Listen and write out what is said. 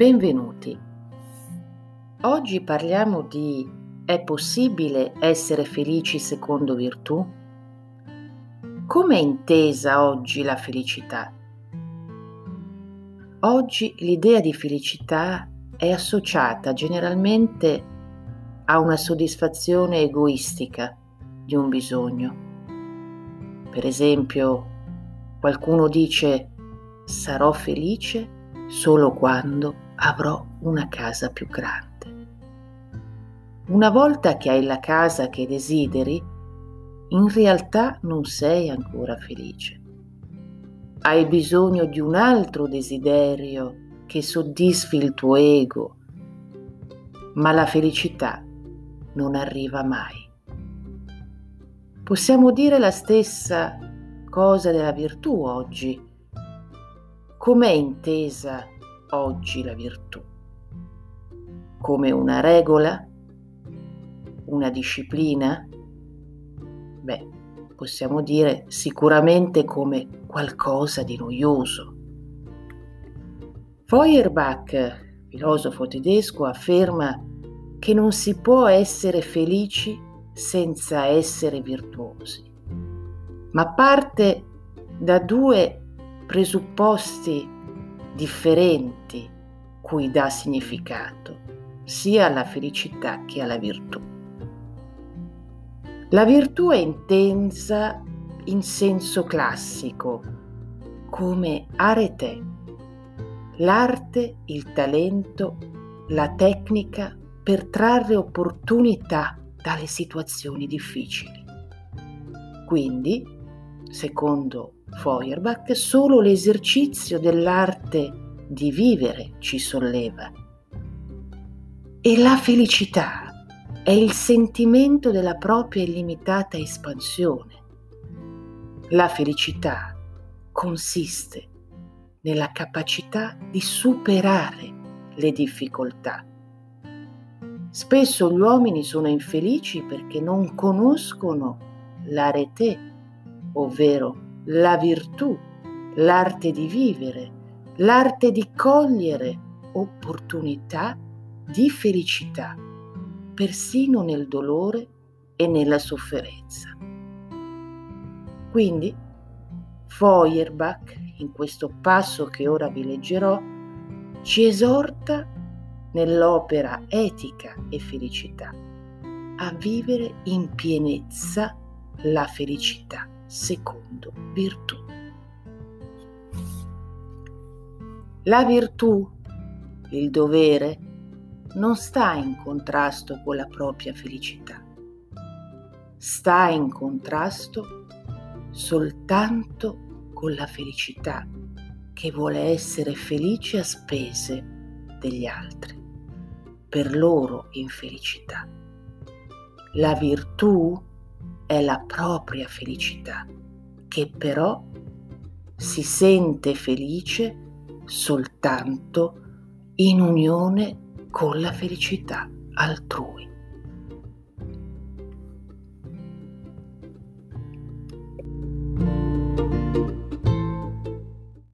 Benvenuti. Oggi parliamo di è possibile essere felici secondo virtù? Come è intesa oggi la felicità? Oggi l'idea di felicità è associata generalmente a una soddisfazione egoistica di un bisogno. Per esempio, qualcuno dice sarò felice solo quando avrò una casa più grande. Una volta che hai la casa che desideri, in realtà non sei ancora felice. Hai bisogno di un altro desiderio che soddisfi il tuo ego, ma la felicità non arriva mai. Possiamo dire la stessa cosa della virtù oggi Com'è intesa oggi la virtù? Come una regola? Una disciplina? Beh, possiamo dire sicuramente come qualcosa di noioso. Feuerbach, filosofo tedesco, afferma che non si può essere felici senza essere virtuosi, ma parte da due presupposti differenti cui dà significato sia alla felicità che alla virtù. La virtù è intensa in senso classico come arete, l'arte, il talento, la tecnica per trarre opportunità dalle situazioni difficili. Quindi, secondo Feuerbach, solo l'esercizio dell'arte di vivere ci solleva. E la felicità è il sentimento della propria illimitata espansione. La felicità consiste nella capacità di superare le difficoltà. Spesso gli uomini sono infelici perché non conoscono l'arete, ovvero la virtù, l'arte di vivere, l'arte di cogliere opportunità di felicità, persino nel dolore e nella sofferenza. Quindi Feuerbach, in questo passo che ora vi leggerò, ci esorta nell'opera Etica e Felicità a vivere in pienezza la felicità secondo virtù. La virtù, il dovere, non sta in contrasto con la propria felicità, sta in contrasto soltanto con la felicità che vuole essere felice a spese degli altri, per loro infelicità. La virtù è la propria felicità, che però si sente felice soltanto in unione con la felicità altrui.